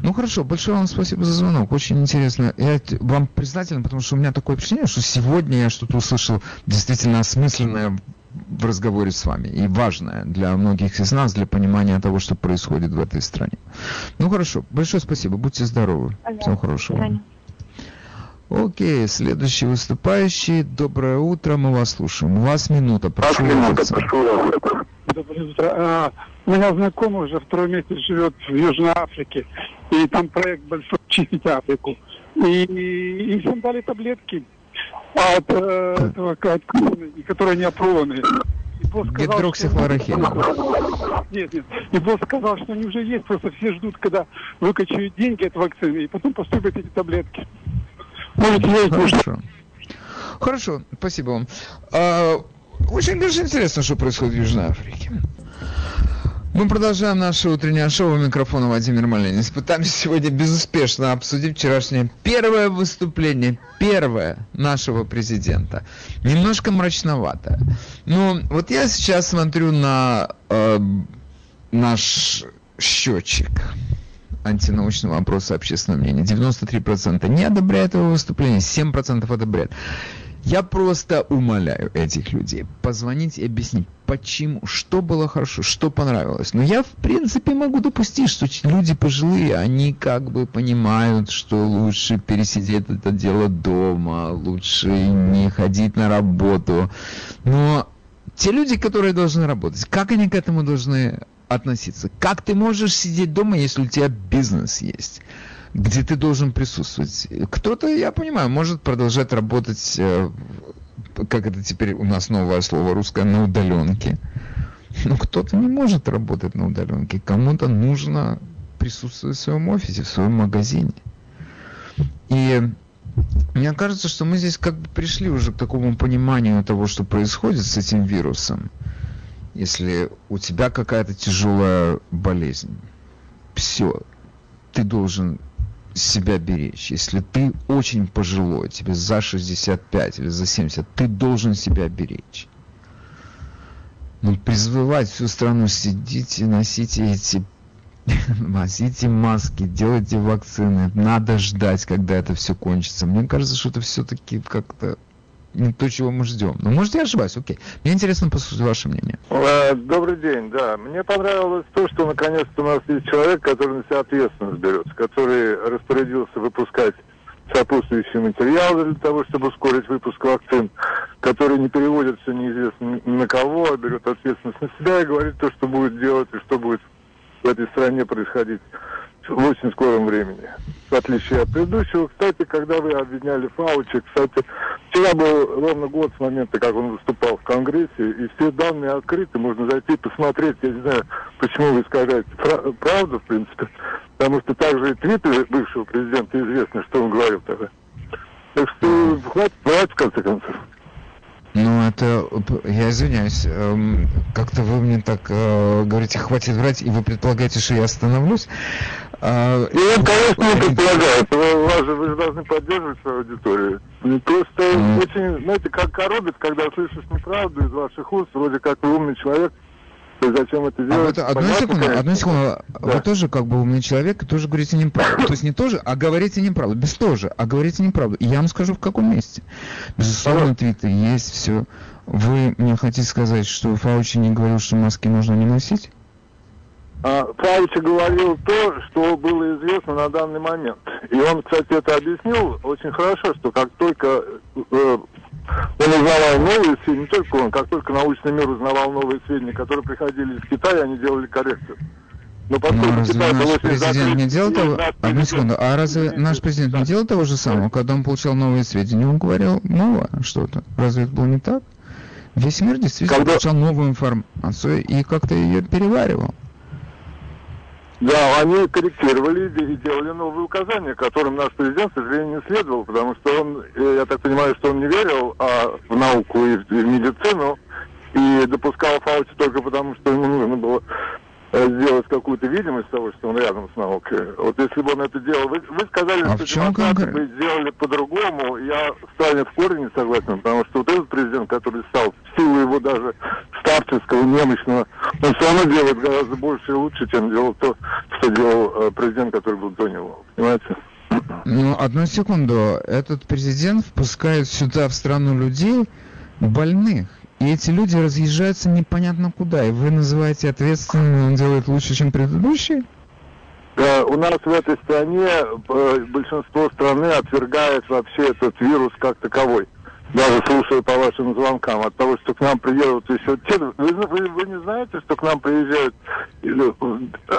Ну хорошо, большое вам спасибо за звонок. Очень интересно. Я вам признателен, потому что у меня такое впечатление, что сегодня я что-то услышал действительно осмысленное в разговоре с вами и важное для многих из нас, для понимания того, что происходит в этой стране. Ну хорошо, большое спасибо, будьте здоровы. Ага. Всего хорошего. Окей, следующий выступающий. Доброе утро, мы вас слушаем. У вас минута, прошу. Минута, прошу. Доброе утро. А, у меня знакомый уже второй месяц живет в Южной Африке, и там проект большой «Чистить Африку». И им всем дали таблетки от э, этого, от, и которые не опробованы. Гидроксихлорохин. Нет, нет. И босс сказал, что они уже есть, просто все ждут, когда выкачают деньги от вакцины, и потом поступят эти таблетки. Можете Хорошо. Хорошо, спасибо вам. А, очень даже интересно, что происходит в Южной Африке. Мы продолжаем наше утреннее шоу. У микрофона Владимир Малинец. Пытаемся сегодня безуспешно обсудить вчерашнее первое выступление, первое нашего президента. Немножко мрачновато. Ну, вот я сейчас смотрю на э, наш счетчик антинаучного опроса общественного мнения. 93% не одобряют его выступление, 7% одобряют. Я просто умоляю этих людей позвонить и объяснить, почему, что было хорошо, что понравилось. Но я, в принципе, могу допустить, что люди пожилые, они как бы понимают, что лучше пересидеть это дело дома, лучше не ходить на работу. Но те люди, которые должны работать, как они к этому должны относиться? Как ты можешь сидеть дома, если у тебя бизнес есть? где ты должен присутствовать. Кто-то, я понимаю, может продолжать работать, э, как это теперь у нас новое слово русское, на удаленке. Но кто-то не может работать на удаленке. Кому-то нужно присутствовать в своем офисе, в своем магазине. И мне кажется, что мы здесь как бы пришли уже к такому пониманию того, что происходит с этим вирусом. Если у тебя какая-то тяжелая болезнь, все, ты должен себя беречь. Если ты очень пожилой, тебе за 65 или за 70, ты должен себя беречь. Ну, призывать всю страну, сидите, носите эти носите маски, делайте вакцины. Надо ждать, когда это все кончится. Мне кажется, что это все-таки как-то то, чего мы ждем. Но может я ошибаюсь, окей. Мне интересно послушать ваше мнение. Э, добрый день, да. Мне понравилось то, что наконец-то у нас есть человек, который на себя ответственность берет, который распорядился выпускать сопутствующие материалы для того, чтобы ускорить выпуск вакцин, который не переводится неизвестно на кого, а берет ответственность на себя и говорит то, что будет делать и что будет в этой стране происходить в очень скором времени. В отличие от предыдущего. Кстати, когда вы обвиняли Фаучи, кстати, вчера был ровно год с момента, как он выступал в Конгрессе, и все данные открыты, можно зайти посмотреть. Я не знаю, почему вы искажаете правду, в принципе, потому что также и твиты бывшего президента известны, что он говорил тогда. Так что хватит врать, в конце концов. Ну, это, я извиняюсь, эм, как-то вы мне так э, говорите, хватит врать, и вы предполагаете, что я остановлюсь. А, я, конечно, не предполагаю. Вы, вас же, вы же должны поддерживать свою аудиторию. Просто mm. очень, знаете, как коробит, когда слышишь неправду из ваших уст, вроде как вы умный человек, зачем это делать? А вот, одну секунду, конечно. одну секунду. Да. Вы тоже как бы умный человек и тоже говорите неправду. То есть не тоже, а говорите неправду. Без тоже, а говорите неправду. И я вам скажу, в каком месте. Безусловно, Твиттер есть все. Вы мне хотите сказать, что Фаучи не говорил, что маски нужно не носить? А, Фаучи говорил то, что было известно на данный момент. И он, кстати, это объяснил очень хорошо, что как только э, он узнавал новые сведения, не только он, как только научный мир узнавал новые сведения, которые приходили из Китая, они делали коррекцию. Но поскольку ну, разве наш президент не делал того... Одну секунду, а разве наш президент не делал того же самого, когда он получал новые сведения? Он говорил новое что-то. Разве это было не так? Весь мир действительно когда... получал новую информацию и как-то ее переваривал. Да, они корректировали и делали новые указания, которым наш президент, к сожалению, не следовал, потому что он, э, я так понимаю, что он не верил а, в науку и в медицину, и допускал Фаути только потому, что ему нужно было сделать какую-то видимость того, что он рядом с наукой. Вот если бы он это делал... Вы, вы сказали, а что демократы бы сделали по-другому. Я с вами в корне не согласен, потому что вот этот президент, который стал в силу его даже старческого, немощного, он все равно делает гораздо больше и лучше, чем делал то, что делал э, президент, который был до него. Понимаете? Ну, одну секунду. Этот президент впускает сюда, в страну людей, больных. И эти люди разъезжаются непонятно куда. И вы называете ответственным, он делает лучше, чем предыдущий? Да, у нас в этой стране э, большинство страны отвергает вообще этот вирус как таковой. Даже слушая по вашим звонкам, от того, что к нам приедут еще те... Вы, вы, вы не знаете, что к нам приезжают э,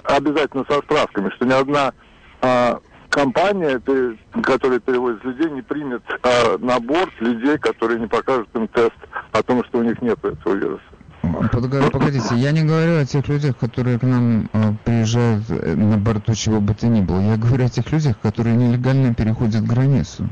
обязательно со справками, что ни одна а, компания, которая перевозит людей, не примет а, на борт людей, которые не покажут им тест о том, что у них нет этого вируса. Погодите, я не говорю о тех людях, которые к нам э, приезжают э, на борту чего бы то ни было. Я говорю о тех людях, которые нелегально переходят границу.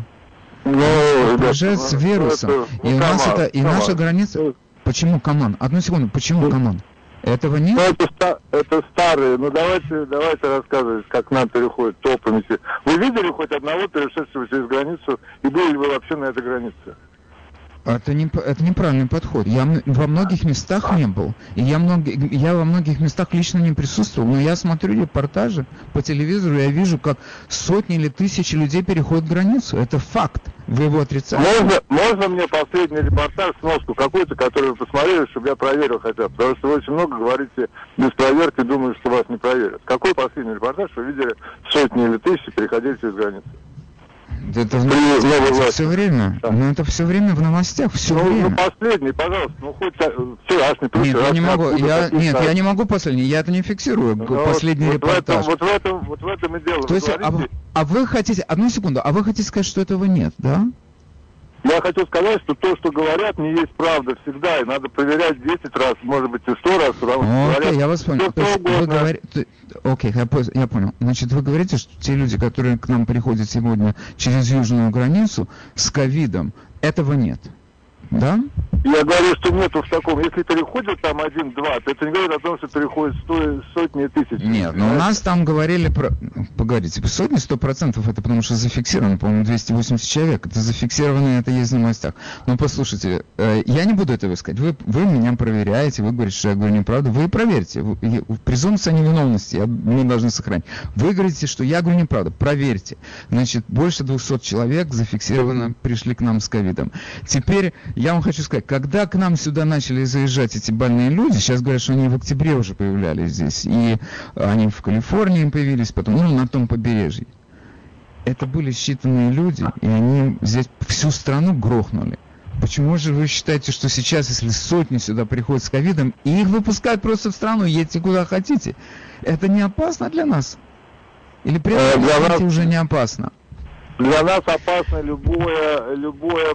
Ну, приезжают с вирусом. Это, и у нас это, и наша граница... Почему, Каман? Одну секунду, почему, Каман? Этого нет? Ну, это, это старые. Ну, давайте, давайте рассказывать, как нам переходят топами. Вы видели хоть одного перешедшего через границу? И были ли вы вообще на этой границе? Это, не, это неправильный подход. Я во многих местах не был. И я, много, я во многих местах лично не присутствовал. Но я смотрю репортажи по телевизору, я вижу, как сотни или тысячи людей переходят границу. Это факт. Вы его отрицаете. Можно, можно мне последний репортаж, сноску какую-то, которую вы посмотрели, чтобы я проверил хотя бы? Потому что вы очень много говорите без проверки, думаю, что вас не проверят. Какой последний репортаж вы видели сотни или тысячи переходили через границу? Это, в это все время. Да. Ну это все время в новостях, все ну, время. Ну последний, пожалуйста, ну хоть вчерашний, Нет, я не могу, я, нет, я не могу последний, я это не фиксирую, ну, последний вот, репортаж. Вот в, этом, вот в этом, вот в этом и дело. То есть, а, а вы хотите, одну секунду, а вы хотите сказать, что этого нет, да? Я хочу сказать, что то, что говорят, не есть правда всегда, и надо проверять 10 раз, может быть, и 100 раз, потому что Окей, говорят, я вас понял. То есть вы говорите... Окей, я, я понял. Значит, вы говорите, что те люди, которые к нам приходят сегодня через южную границу с ковидом, этого нет. Да? Я говорю, что нету в таком. Если переходит там один-два, то это не говорит о том, что переходит сто, сотни тысяч. Нет, но у нас там говорили про... Погодите, сотни сто процентов это потому что зафиксировано, по-моему, 280 человек. Это зафиксировано, это есть в новостях. Но послушайте, э, я не буду этого искать. Вы, вы меня проверяете, вы говорите, что я говорю неправду. Вы проверьте. Презумпция невиновности я, мы должны сохранить. Вы говорите, что я говорю неправду. Проверьте. Значит, больше 200 человек зафиксировано, пришли к нам с ковидом. Теперь я вам хочу сказать, когда к нам сюда начали заезжать эти больные люди, сейчас говорят, что они в октябре уже появлялись здесь, и они в Калифорнии появились, потом, ну, на том побережье. Это были считанные люди, и они здесь всю страну грохнули. Почему же вы считаете, что сейчас, если сотни сюда приходят с ковидом, и их выпускают просто в страну, едьте куда хотите, это не опасно для нас? Или при этом э, нас... уже не опасно? Для нас опасно любое, любое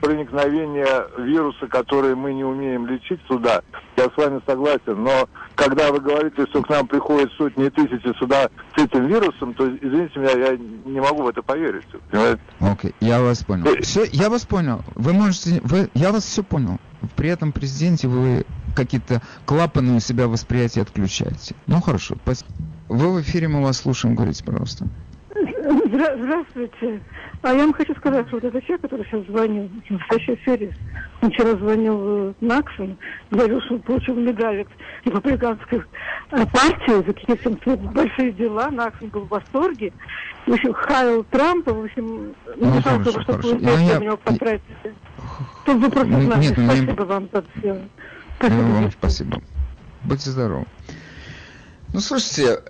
проникновения вируса, который мы не умеем лечить сюда. Я с вами согласен, но когда вы говорите, что к нам приходят сотни и тысячи сюда с этим вирусом, то, извините меня, я не могу в это поверить. Окей, okay, я вас понял. Э, все, я вас понял. Вы можете, вы, я вас все понял. При этом президенте вы какие-то клапаны у себя восприятия отключаете. Ну хорошо, спасибо. Вы в эфире, мы вас слушаем, говорите, пожалуйста. Здравствуйте. А я вам хочу сказать, что вот этот человек, который сейчас звонил, в настоящей эфире, он вчера звонил Наксон, говорил, что он получил медаль республиканской э, партии за какие-то большие дела. Наксон был в восторге. В общем, хайл Трампа, в общем, ну, не хорошо, чтобы хорошо. вы ну, я... него потратите. Тут вы просто знаете. Нет, спасибо вам за все. Спасибо, ну, вам спасибо. Будьте здоровы. Ну, слушайте,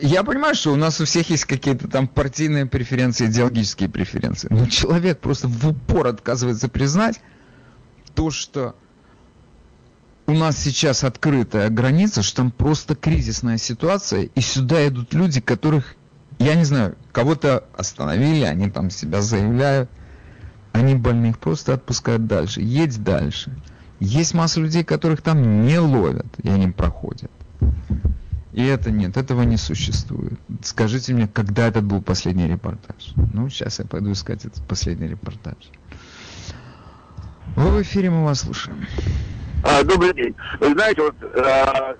я понимаю, что у нас у всех есть какие-то там партийные преференции, идеологические преференции. Но человек просто в упор отказывается признать то, что у нас сейчас открытая граница, что там просто кризисная ситуация, и сюда идут люди, которых, я не знаю, кого-то остановили, они там себя заявляют, они больных просто отпускают дальше, едь дальше. Есть масса людей, которых там не ловят, и они проходят. И это нет, этого не существует. Скажите мне, когда это был последний репортаж? Ну, сейчас я пойду искать этот последний репортаж. Вы в эфире, мы вас слушаем. А, добрый день. Вы знаете, вот а,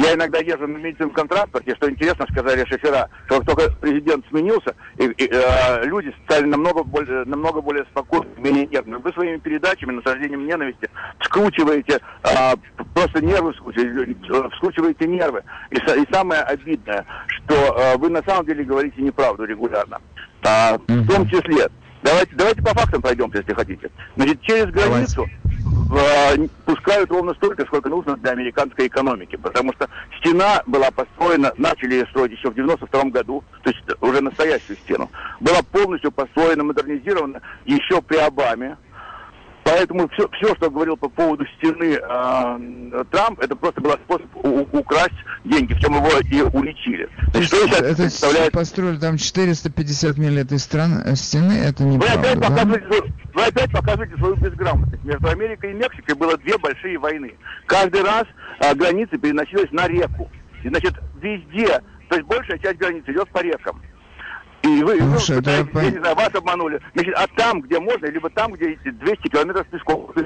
я иногда езжу на медицинском транспорте, что интересно, сказали шофера, что как только президент сменился, и, и, э, люди стали намного более, намного более спокойны, менее нервны. Вы своими передачами, насаждением ненависти, скручиваете, э, просто нервы скручиваете, скручиваете нервы. И, и самое обидное, что э, вы на самом деле говорите неправду регулярно. А, в том числе, давайте, давайте по фактам пройдемся, если хотите. Значит, через границу... Давайте пускают ровно столько, сколько нужно для американской экономики. Потому что стена была построена, начали ее строить еще в 92 году, то есть уже настоящую стену. Была полностью построена, модернизирована еще при Обаме. Поэтому все, все, что говорил по поводу стены э, Трамп, это просто был способ у, украсть деньги, в чем его и уличили. То что это представляет... построили там 450 миль этой страны, стены, это не вы опять, да? показываете, вы опять показываете свою безграмотность. Между Америкой и Мексикой было две большие войны. Каждый раз э, границы переносилась на реку. И, значит, везде, то есть большая часть границы идет по рекам. И вы, ну, ну это... я, не знаю, вас обманули. Значит, а там, где можно, либо там, где 200 километров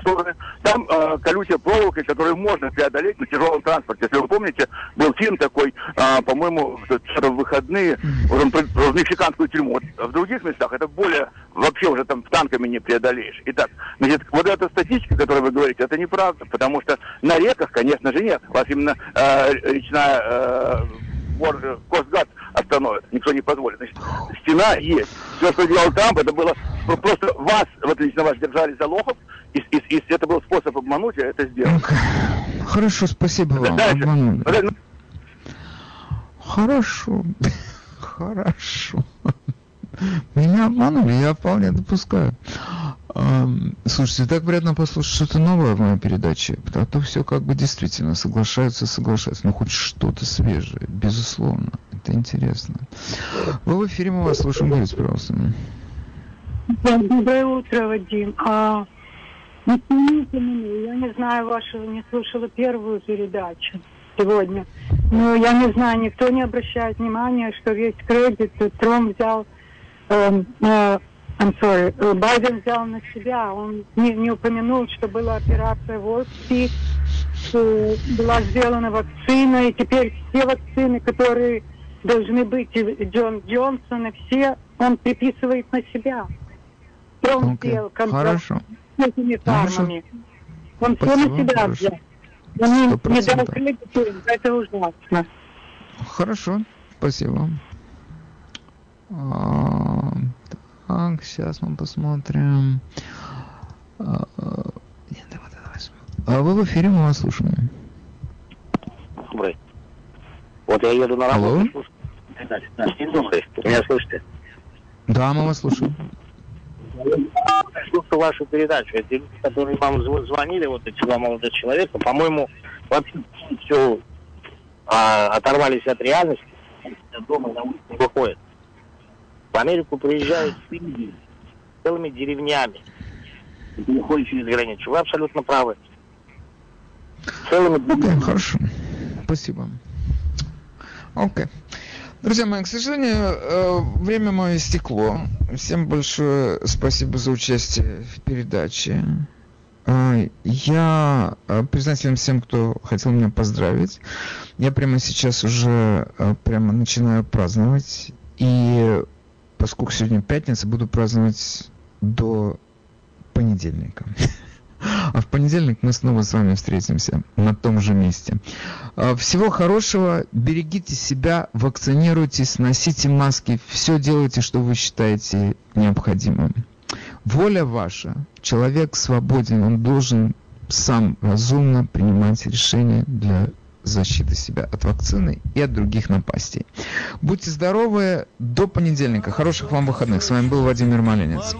стороны, там э, колючая проволока, которую можно преодолеть на тяжелом транспорте. Если вы помните, был фильм такой, э, по-моему, в выходные, вот он про, мексиканскую тюрьму. Вот в других местах это более, вообще уже там танками не преодолеешь. Итак, значит, вот эта статистика, которую вы говорите, это неправда, потому что на реках, конечно же, нет. У вас именно э, речная э, Косгаз остановит, никто не позволит. Значит, стена есть. Все, что делал Трамп, это было просто вас, вот лично вас держали за лохов, и, и, и это был способ обмануть, я это сделал. Хорошо, спасибо вам. Дальше. Хорошо. Хорошо. Меня обманули, я вполне допускаю. Слушайте, так приятно послушать что-то новое в моей передаче, а то все как бы действительно соглашаются, соглашаются. Ну, хоть что-то свежее, безусловно. Это интересно. Вы в эфире, мы вас слушаем. Говорите, пожалуйста. Доброе утро, Вадим. А, я не знаю вашу, не слушала первую передачу сегодня. Но я не знаю, никто не обращает внимания, что весь кредит Трамп взял I'm sorry, э, Байден взял на себя, он не, не упомянул, что была операция в Оспи, была сделана вакцина, и теперь все вакцины, которые должны быть Джон Джонсон, и все, он приписывает на себя. Он okay. сделал контракт с этими фармами. Он Спасибо, все на себя хорошо. взял. Он не, не дал кредиту, это ужасно. Хорошо, спасибо. А, так, сейчас мы посмотрим. А, а, нет, давай, давай. А вы в эфире, мы вас слушаем. Добрый. Вот я еду на работу. Алло? Да, меня слышите? Да, мы вас слушаем. Слушаю вашу передачу. Эти люди, которые вам звонили, вот эти два молодых человека, по-моему, вообще все а, оторвались от реальности, дома на улице не выходят. В Америку приезжают люди целыми деревнями. Ходит через границу. Вы абсолютно правы. Целыми... Okay, хорошо. Спасибо. Окей. Okay. Друзья мои, к сожалению, э, время мое истекло. Всем большое спасибо за участие в передаче. Э, я э, признателен всем, кто хотел меня поздравить. Я прямо сейчас уже прямо начинаю праздновать. И поскольку сегодня пятница, буду праздновать до понедельника. А в понедельник мы снова с вами встретимся на том же месте. А, всего хорошего, берегите себя, вакцинируйтесь, носите маски, все делайте, что вы считаете необходимым. Воля ваша, человек свободен, он должен сам разумно принимать решения для защиты себя от вакцины и от других напастей. Будьте здоровы, до понедельника. Хороших вам выходных. С вами был Владимир Малинец.